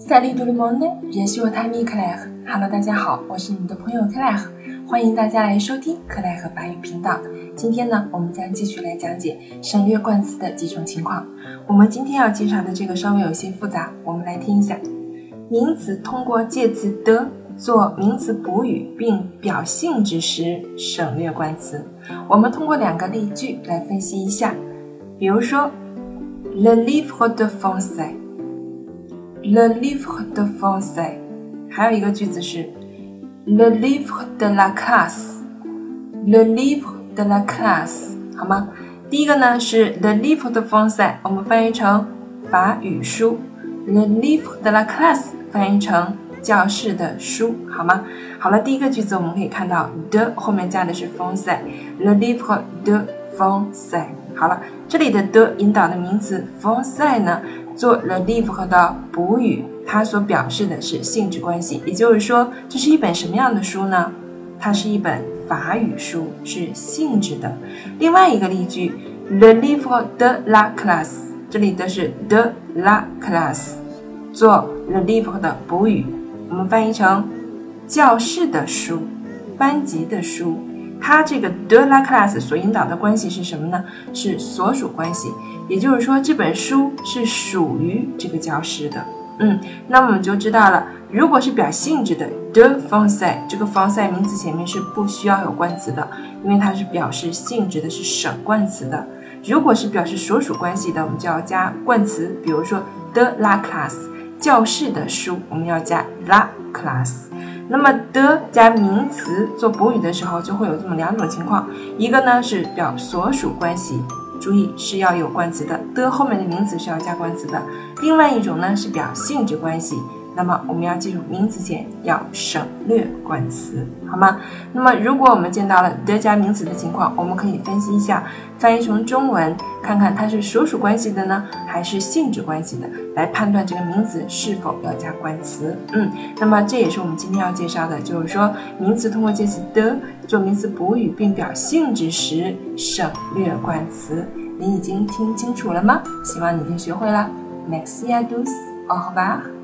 萨利多勒蒙内，也许我泰米克莱赫。Hello，大家好，我是你们的朋友克莱赫，欢迎大家来收听克莱赫法语频道。今天呢，我们将继续来讲解省略冠词的几种情况。我们今天要介绍的这个稍微有些复杂，我们来听一下。名词通过介词的做名词补语并表性质时，省略冠词。我们通过两个例句来分析一下。比如说，le livre de Le livre de français，还有一个句子是，le livre de la classe，le livre de la classe，好吗？第一个呢是 le livre de français，我们翻译成法语书，le livre de la classe 翻译成教室的书，好吗？好了，第一个句子我们可以看到 de 后面加的是 français，le livre de for say。好了，这里的的引导的名词 for say 呢，做 le livre 的补语，它所表示的是性质关系，也就是说，这是一本什么样的书呢？它是一本法语书，是性质的。另外一个例句，le livre de la class，这里的是 de la classe，做 le livre 的补语，我们翻译成教室的书，班级的书。它这个 de la class 所引导的关系是什么呢？是所属关系，也就是说这本书是属于这个教室的。嗯，那我们就知道了，如果是表性质的 de français，这个 français 名词前面是不需要有冠词的，因为它是表示性质的，是省冠词的。如果是表示所属关系的，我们就要加冠词，比如说 de la class 教室的书，我们要加 la class。那么的加名词做补语的时候，就会有这么两种情况，一个呢是表所属关系，注意是要有冠词的，的后面的名词是要加冠词的；另外一种呢是表性质关系。那么我们要记住，名词前要省略冠词，好吗？那么如果我们见到了的加名词的情况，我们可以分析一下，翻译成中文，看看它是所属关系的呢，还是性质关系的，来判断这个名词是否要加冠词。嗯，那么这也是我们今天要介绍的，就是说名词通过介词的做名词补语并表性质时，省略冠词。你已经听清楚了吗？希望你已经学会了。Next year, dos au revoir.